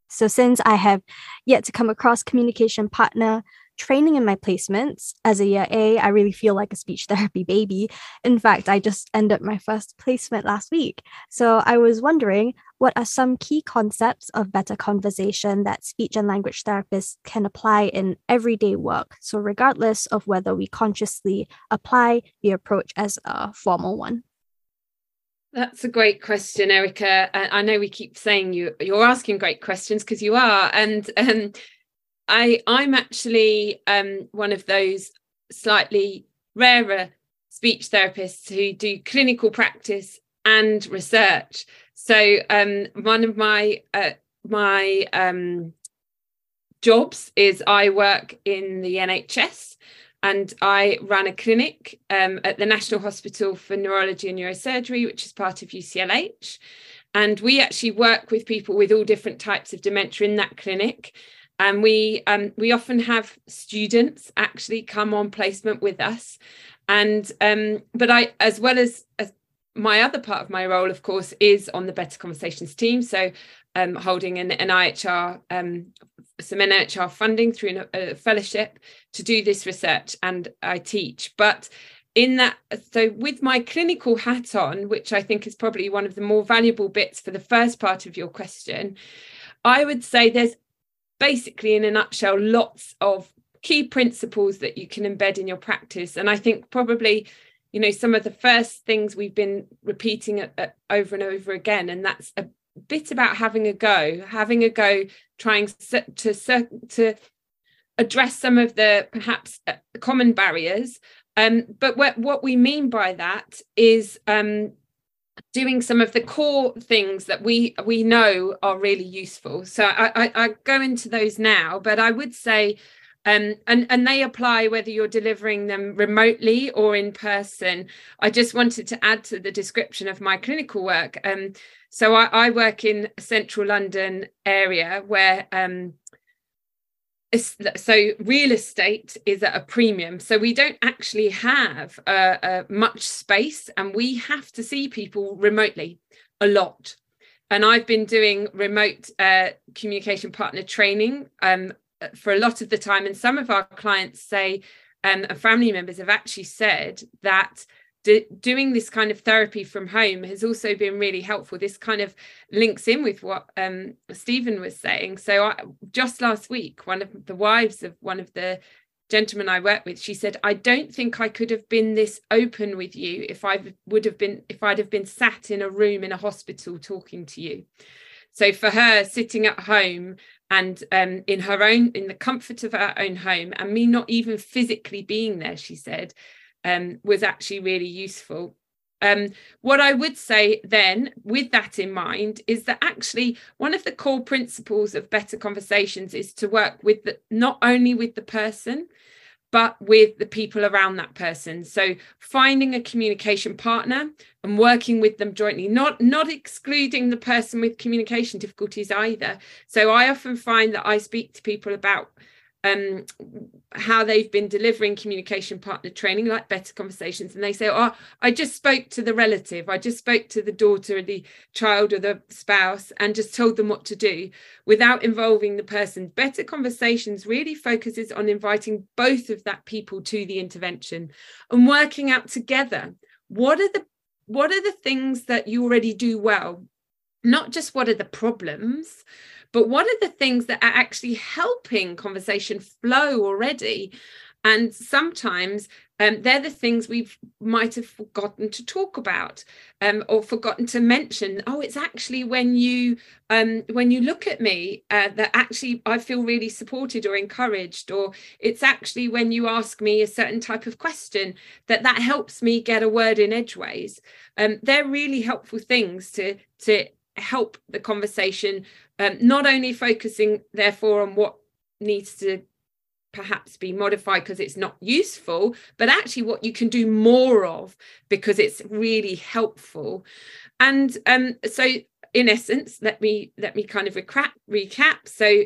Speaker 2: So, since I have yet to come across communication partner training in my placements as a year A, I really feel like a speech therapy baby. In fact, I just ended my first placement last week. So, I was wondering what are some key concepts of better conversation that speech and language therapists can apply in everyday work? So, regardless of whether we consciously apply the approach as a formal one.
Speaker 5: That's a great question, Erica. I know we keep saying you you're asking great questions because you are, and um, I I'm actually um, one of those slightly rarer speech therapists who do clinical practice and research. So um, one of my uh, my um, jobs is I work in the NHS and I ran a clinic um, at the National Hospital for Neurology and Neurosurgery, which is part of UCLH. And we actually work with people with all different types of dementia in that clinic. And we um, we often have students actually come on placement with us. And um, but I, as well as, as my other part of my role, of course, is on the Better Conversations team. So um, holding an, an IHR, um, some NIHR funding through a, a fellowship to do this research, and I teach. But in that, so with my clinical hat on, which I think is probably one of the more valuable bits for the first part of your question, I would say there's basically, in a nutshell, lots of key principles that you can embed in your practice. And I think probably you know some of the first things we've been repeating over and over again and that's a bit about having a go having a go trying to to address some of the perhaps uh, common barriers um, but what, what we mean by that is um, doing some of the core things that we we know are really useful so I, I, I go into those now but i would say um, and and they apply whether you're delivering them remotely or in person. I just wanted to add to the description of my clinical work. Um, so I, I, work in central London area where um, so real estate is at a premium. So we don't actually have uh, uh, much space and we have to see people remotely a lot. And i've been doing remote uh, communication partner training um, for a lot of the time. And some of our clients say um, and family members have actually said that doing this kind of therapy from home has also been really helpful. This kind of links in with what um, steven was saying. So I, just last week one of the wives of one of the gentlemen i work with she said i don't think i could have been this open with you if i would have been if i'd have been sat in a room in a hospital talking to you. So for her sitting at home and um, in her own in the comfort of her own home and me not even physically being there she said um, was actually really useful. Um, what I would say then, with that in mind, is that actually one of the core principles of better conversations is to work with the, not only with the person, but with the people around that person. So finding a communication partner and working with them jointly not not excluding the person with communication difficulties either. So i often find that i speak to people about um, how they've been delivering communication partner training, like better conversations, and they say, "Oh, I just spoke to the relative, I just spoke to the daughter, or the child, or the spouse, and just told them what to do. Without involving the person." Better conversations really focuses on inviting both of that people to the intervention and working out together what are the what are the things that you already do well, not just what are the problems but what are the things that are actually helping conversation flow already and sometimes um, they're the things we might have forgotten to talk about um, or forgotten to mention. Oh it's actually when you um, when you look at me uh, that actually i feel really supported or encouraged or it's actually when you ask me a certain type of question that that helps me get a word in edgeways. Um, they're really helpful things to to help the conversation um, not only focusing therefore on what needs to perhaps be modified because it's not useful but actually what you can do more of because it's really helpful. And um so in essence let me let me kind of recap recap. So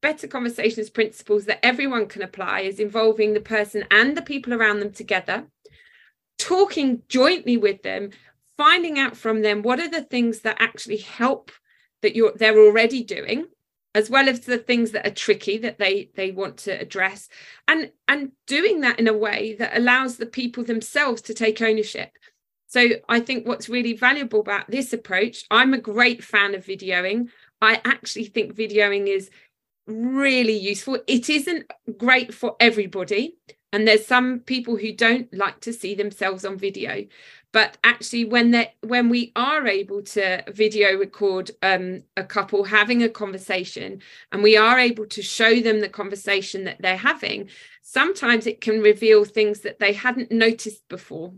Speaker 5: better conversations principles that everyone can apply is involving the person and the people around them together talking jointly with them finding out from them what are the things that actually help that you're they're already doing as well as the things that are tricky that they they want to address. And and doing that in a way that allows the people themselves to take ownership. So i think what's really valuable about this approach i'm a great fan of videoing. I actually think videoing is really useful. It isn't great for everybody and there's some people who don't like to see themselves on video but actually when they when we are able to video record um, a couple having a conversation and we are able to show them the conversation that they're having sometimes it can reveal things that they hadn't noticed before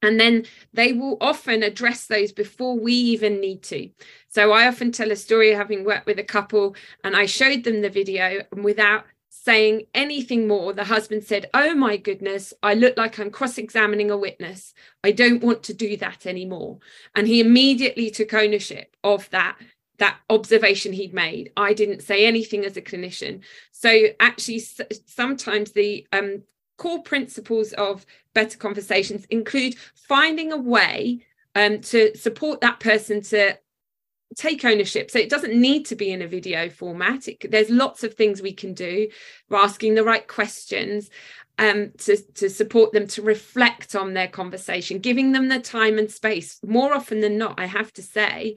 Speaker 5: and then they will often address those before we even need to. So I often tell a story having worked with a couple and I showed them the video and without saying anything more, the husband said, Oh my goodness, I look like I'm cross examining a witness. I don't want to do that anymore. And he immediately took ownership of that. That observation he'd made. I didn't say anything as a clinician. So, actually, sometimes the um, core principles of better conversations include finding a way um, to support that person to take ownership. So it doesn't need to be in a video format. It, there's lots of things we can do. We're asking the right questions um, to, to support them to reflect on their conversation giving them the time and space. More often than not i have to say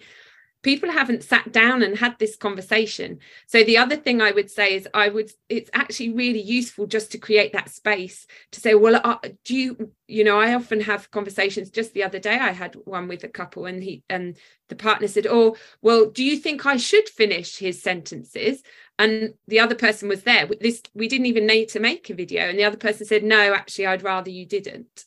Speaker 5: people haven't sat down and had this conversation. So the other thing i would say is i would it's actually really useful just to create that space to say well uh, do you you know i often have conversations. Just the other day i had one with a couple and he and the partner said oh well do you think i should finish his sentences? And the other person was there. This we didn't even need to make a video. And the other person said no actually i'd rather you didn't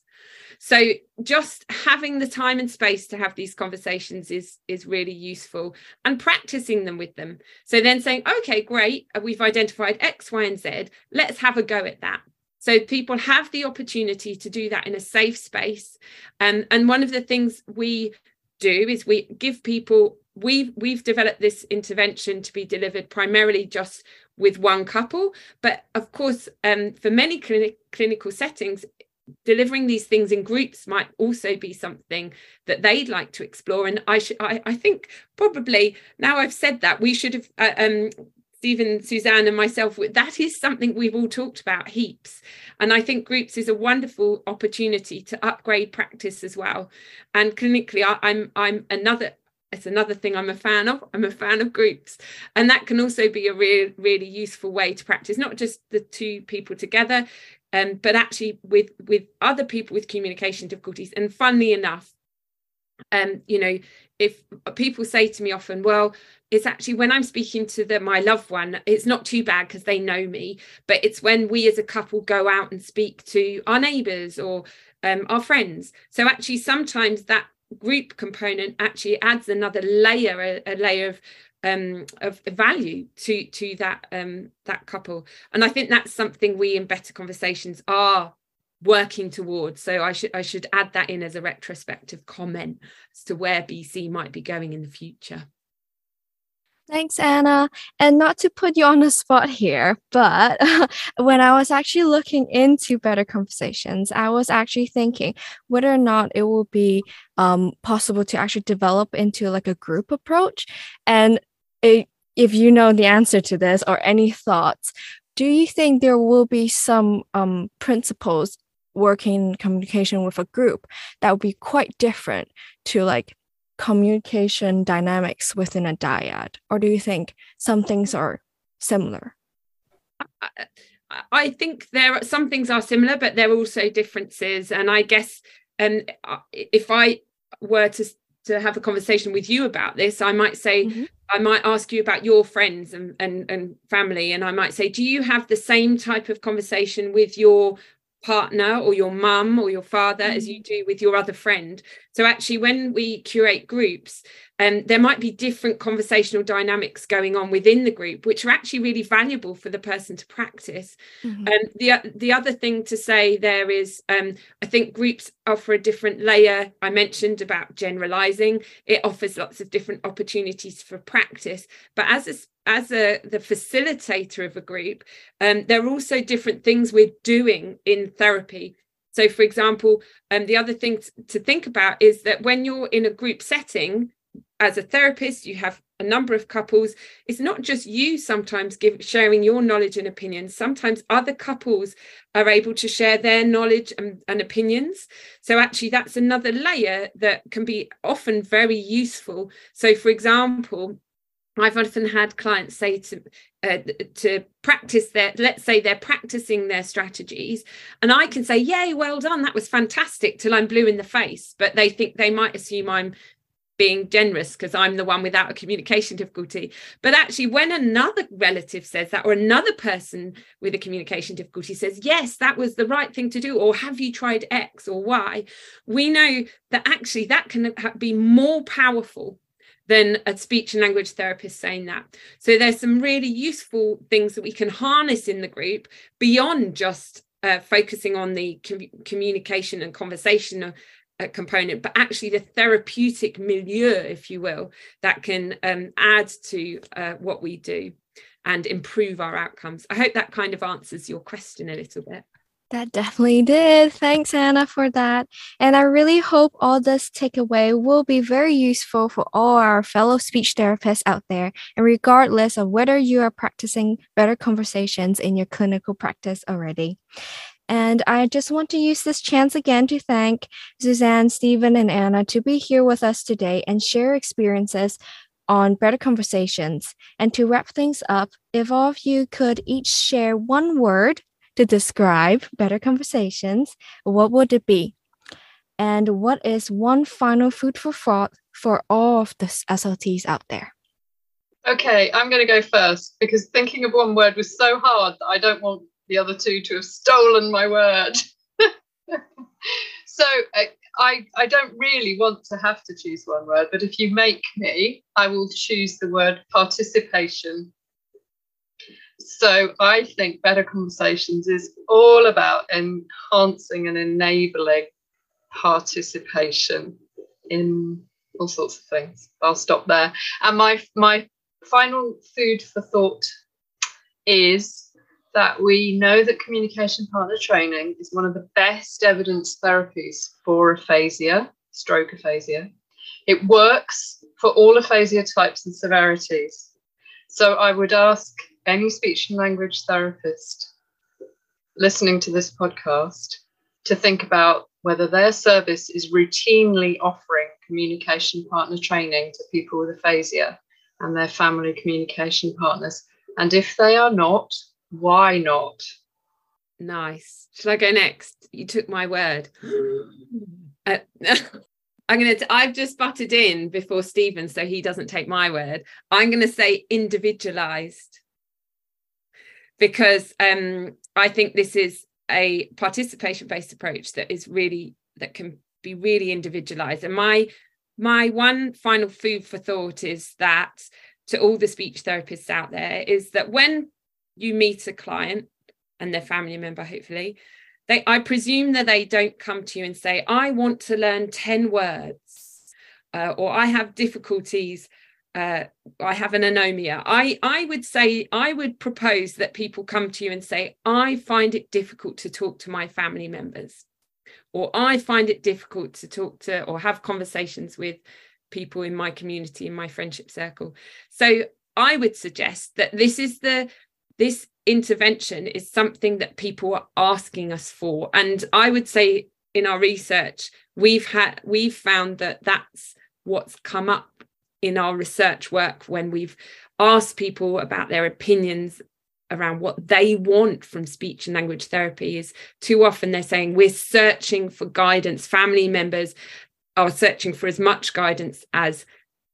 Speaker 5: so just having the time and space to have these conversations is is really useful and practicing them with them. So then saying okay great uh, we've identified x y and z let's have a go at that. So people have the opportunity to do that in a safe space. Um, and one of the things we do is we give people we've we've developed this intervention to be delivered primarily just with one couple. But of course um, for many clinic, clinical settings delivering these things in groups might also be something that they'd like to explore and i should I, I think probably now i've said that we should have uh, um Steven, Suzanne, and myself, that is something we've all talked about heaps. And I think groups is a wonderful opportunity to upgrade practice as well. And clinically, I, I'm I'm another it's another thing I'm a fan of. I'm a fan of groups. And that can also be a real, really useful way to practice, not just the two people together, um, but actually with with other people with communication difficulties. And funnily enough, um, you know, if people say to me often, well, it's actually when I'm speaking to the, my loved one, it's not too bad because they know me, but it's when we as a couple go out and speak to our neighbours or um, our friends. So actually, sometimes that group component actually adds another layer, a, a layer of um, of value to to that um, that couple. And I think that's something we in Better Conversations are working towards. So I should I should add that in as a retrospective comment as to where BC might be going in the future.
Speaker 2: Thanks, Anna. And not to put you on the spot here, but when I was actually looking into better conversations, I was actually thinking whether or not it will be um, possible to actually develop into like a group approach. And it, if you know the answer to this or any thoughts, do you think there will be some um, principles working communication with a group that would be quite different to like communication dynamics within a dyad? Or do you think some things are similar?
Speaker 5: I think there are some things are similar, but there are also differences. And I guess um, if I were to to have a conversation with you about this, I might say, mm-hmm. I might ask you about your friends and, and, and family, and I might say, do you have the same type of conversation with your partner or your mum or your father mm. as you do with your other friend. So actually when we curate groups um, there might be different conversational dynamics going on within the group which are actually really valuable for the person to practice. Mm-hmm. um, the, the other thing to say there is um, i think groups offer a different layer. I mentioned about generalizing. It offers lots of different opportunities for practice. But as a as a the facilitator of a group um, there are also different things we're doing in therapy. So for example um, the other thing to think about is that when you're in a group setting as a therapist you have a number of couples. It's not just you sometimes give sharing your knowledge and opinions. Sometimes other couples are able to share their knowledge and, and opinions. So actually that's another layer that can be often very useful. So for example I've often had clients say to uh, to practice their let's say they're practicing their strategies and I can say yay well done that was fantastic till I'm blue in the face. But they think they might assume I'm being generous because I'm the one without a communication difficulty. But actually when another relative says that or another person with a communication difficulty says yes that was the right thing to do or have you tried x or y? we know that actually that can be more powerful than a speech and language therapist saying that. So there's some really useful things that we can harness in the group beyond just uh, focusing on the com- communication and conversation uh, component, but actually the therapeutic milieu, if you will, that can um, add to uh, what we do and improve our outcomes. I hope that kind of answers your question a little bit.
Speaker 1: That definitely did. Thanks, Anna, for that. And I really hope all this takeaway will be very useful for all our fellow speech therapists out there, and regardless of whether you are practicing better conversations in your clinical practice already. And I just want to use this chance again to thank Suzanne, Steven, and Anna to be here with us today and share experiences on better conversations. And to wrap things up, if all of you could each share one word to describe better conversations, what would it be? And what is one final food for thought for all of the SLTs out there?
Speaker 3: Okay, I'm going to go first because thinking of one word was so hard that I don't want the other two to have stolen my word. so I, I don't really want to have to choose one word, but if you make me, I will choose the word participation so I think Better Conversations is all about enhancing and enabling participation in all sorts of things. I'll stop there. And my my final food for thought is that we know that communication partner training is one of the best evidence therapies for aphasia, stroke aphasia. It works for all aphasia types and severities. So I would ask any speech and language therapist listening to this podcast to think about whether their service is routinely offering communication partner training to people with aphasia and their family communication partners. And if they are not, why not?
Speaker 5: Nice. Should I go next? You took my word. Uh, I'm gonna. i have just butted in before Steven, so he doesn't take my word. I'm gonna say individualized because um, I think this is a participation based approach that is really that can be really individualized. And my my one final food for thought is that to all the speech therapists out there is that when you meet a client and their family member, hopefully, they I presume that they don't come to you and say, I want to learn 10 words, uh, or I have difficulties uh, I have an anomia. I, I would say, I would propose that people come to you and say, I find it difficult to talk to my family members, or I find it difficult to talk to or have conversations with people in my community, in my friendship circle. So I would suggest that this is the, this intervention is something that people are asking us for. And I would say in our research, we've had, we've found that that's what's come up in our research work when we've asked people about their opinions around what they want from speech and language therapy is too often they're saying we're searching for guidance. Family members are searching for as much guidance as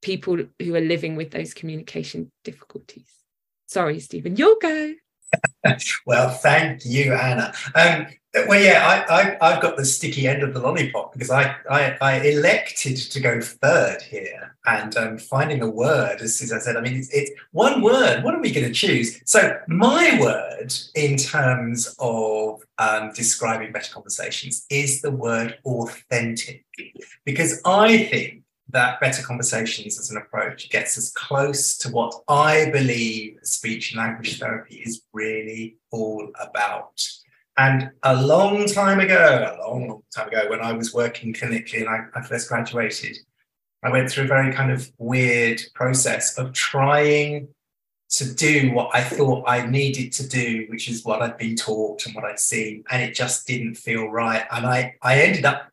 Speaker 5: people who are living with those communication difficulties. Sorry steven you'll go.
Speaker 4: Well, thank you, Anna. Um, well, yeah, I, I, have got the sticky end of the lollipop because I, I, I elected to go third here and um, finding a word, as, I said, I mean, it's, it's one word. What are we going to choose? So, my word in terms of um, describing better conversations is the word authentic because I think that better conversations as an approach gets us close to what I believe speech and language therapy is really all about. And a long time ago, a long, long time ago, when I was working clinically and I, I first graduated, I went through a very kind of weird process of trying to do what I thought I needed to do, which is what I'd been taught and what I'd seen, and it just didn't feel right. And I, I ended up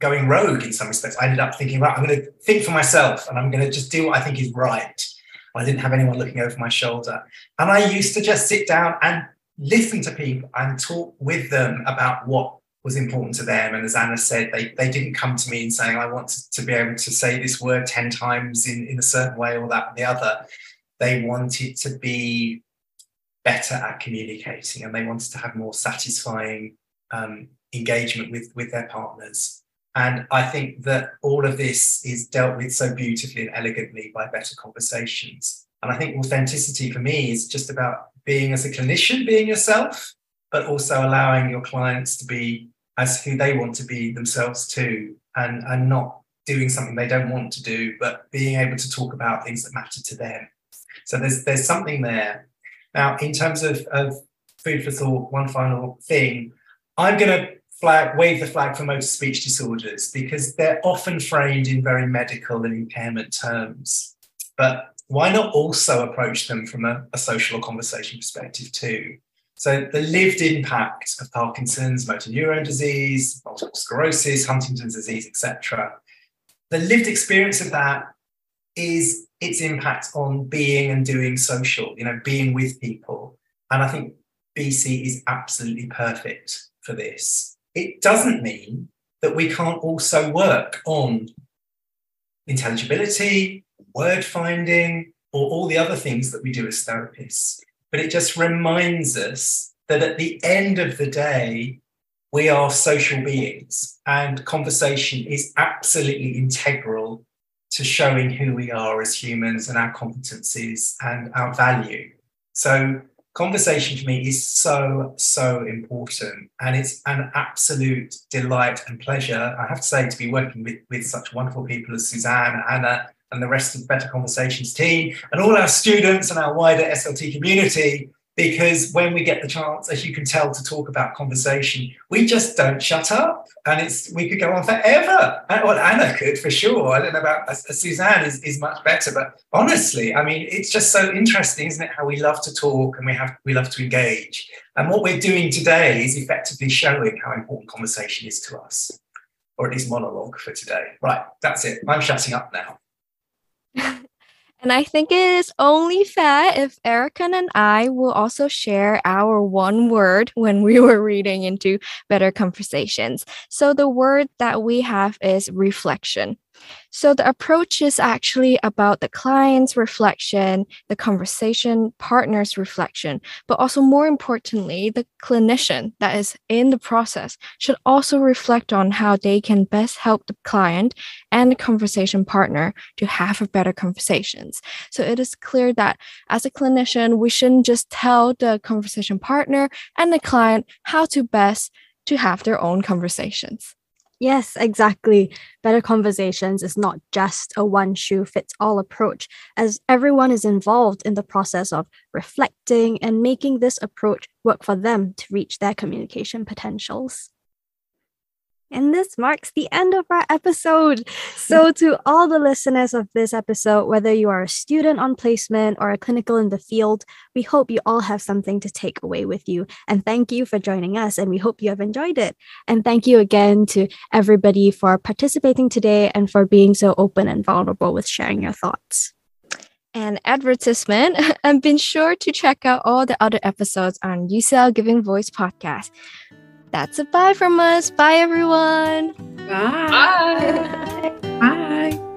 Speaker 4: going rogue in some respects. I ended up thinking, right, I'm going to think for myself and I'm going to just do what I think is right. I didn't have anyone looking over my shoulder. And I used to just sit down and listen to people and talk with them about what was important to them. And as Anna said, they, they didn't come to me and saying, I want to be able to say this word 10 times in, in a certain way or that and the other. They wanted to be better at communicating and they wanted to have more satisfying um, engagement with, with their partners. And I think that all of this is dealt with so beautifully and elegantly by better conversations. And I think authenticity for me is just about being as a clinician, being yourself, but also allowing your clients to be as who they want to be themselves too, and, and not doing something they don't want to do, but being able to talk about things that matter to them. So there's there's something there. Now, in terms of, of food for thought, one final thing, I'm going to flag, wave the flag for motor speech disorders because they're often framed in very medical and impairment terms. But why not also approach them from a, a social or conversation perspective too? So the lived impact of Parkinson's, motor neuron disease, multiple sclerosis, Huntington's disease, etc. The lived experience of that is its impact on being and doing social, you know, being with people. And I think BC is absolutely perfect for this it doesn't mean that we can't also work on intelligibility, word finding, or all the other things that we do as therapists. But it just reminds us that at the end of the day, we are social beings and conversation is absolutely integral to showing who we are as humans and our competencies and our value. So conversation for me is so so important and it's an absolute delight and pleasure i have to say to be working with with such wonderful people as suzanne anna and the rest of the better conversations team and all our students and our wider slt community because when we get the chance, as you can tell, to talk about conversation, we just don't shut up, and it's we could go on forever. Well, Anna could for sure. I don't know about uh, Suzanne is, is much better, but honestly, I mean, it's just so interesting, isn't it? How we love to talk and we have we love to engage, and what we're doing today is effectively showing how important conversation is to us, or at least monologue for today. Right, that's it. I'm shutting up now.
Speaker 2: And I think it is only fair if Erica and I will also share our one word when we were reading into Better Conversations. So the word that we have is reflection. So the approach is actually about the client's reflection, the conversation partner's reflection, but also more importantly, the clinician that is in the process should also reflect on how they can best help the client and the conversation partner to have better conversations. So it is clear that as a clinician, we shouldn't just tell the conversation partner and the client how to best to have their own conversations. Yes, exactly. Better Conversations is not just a one shoe fits all approach, as everyone is involved in the process of reflecting and making this approach work for them to reach their communication potentials. And this marks the end of our episode. So, to all the listeners of this episode, whether you are a student on placement or a clinical in the field, we hope you all have something to take away with you. And thank you for joining us. And we hope you have enjoyed it. And thank you again to everybody for participating today and for being so open and vulnerable with sharing your thoughts and advertisement, and be sure to check out all the other episodes on UCL Giving Voice podcast that's a bye from us. Bye, everyone.
Speaker 5: Bye.
Speaker 3: Bye.
Speaker 5: bye.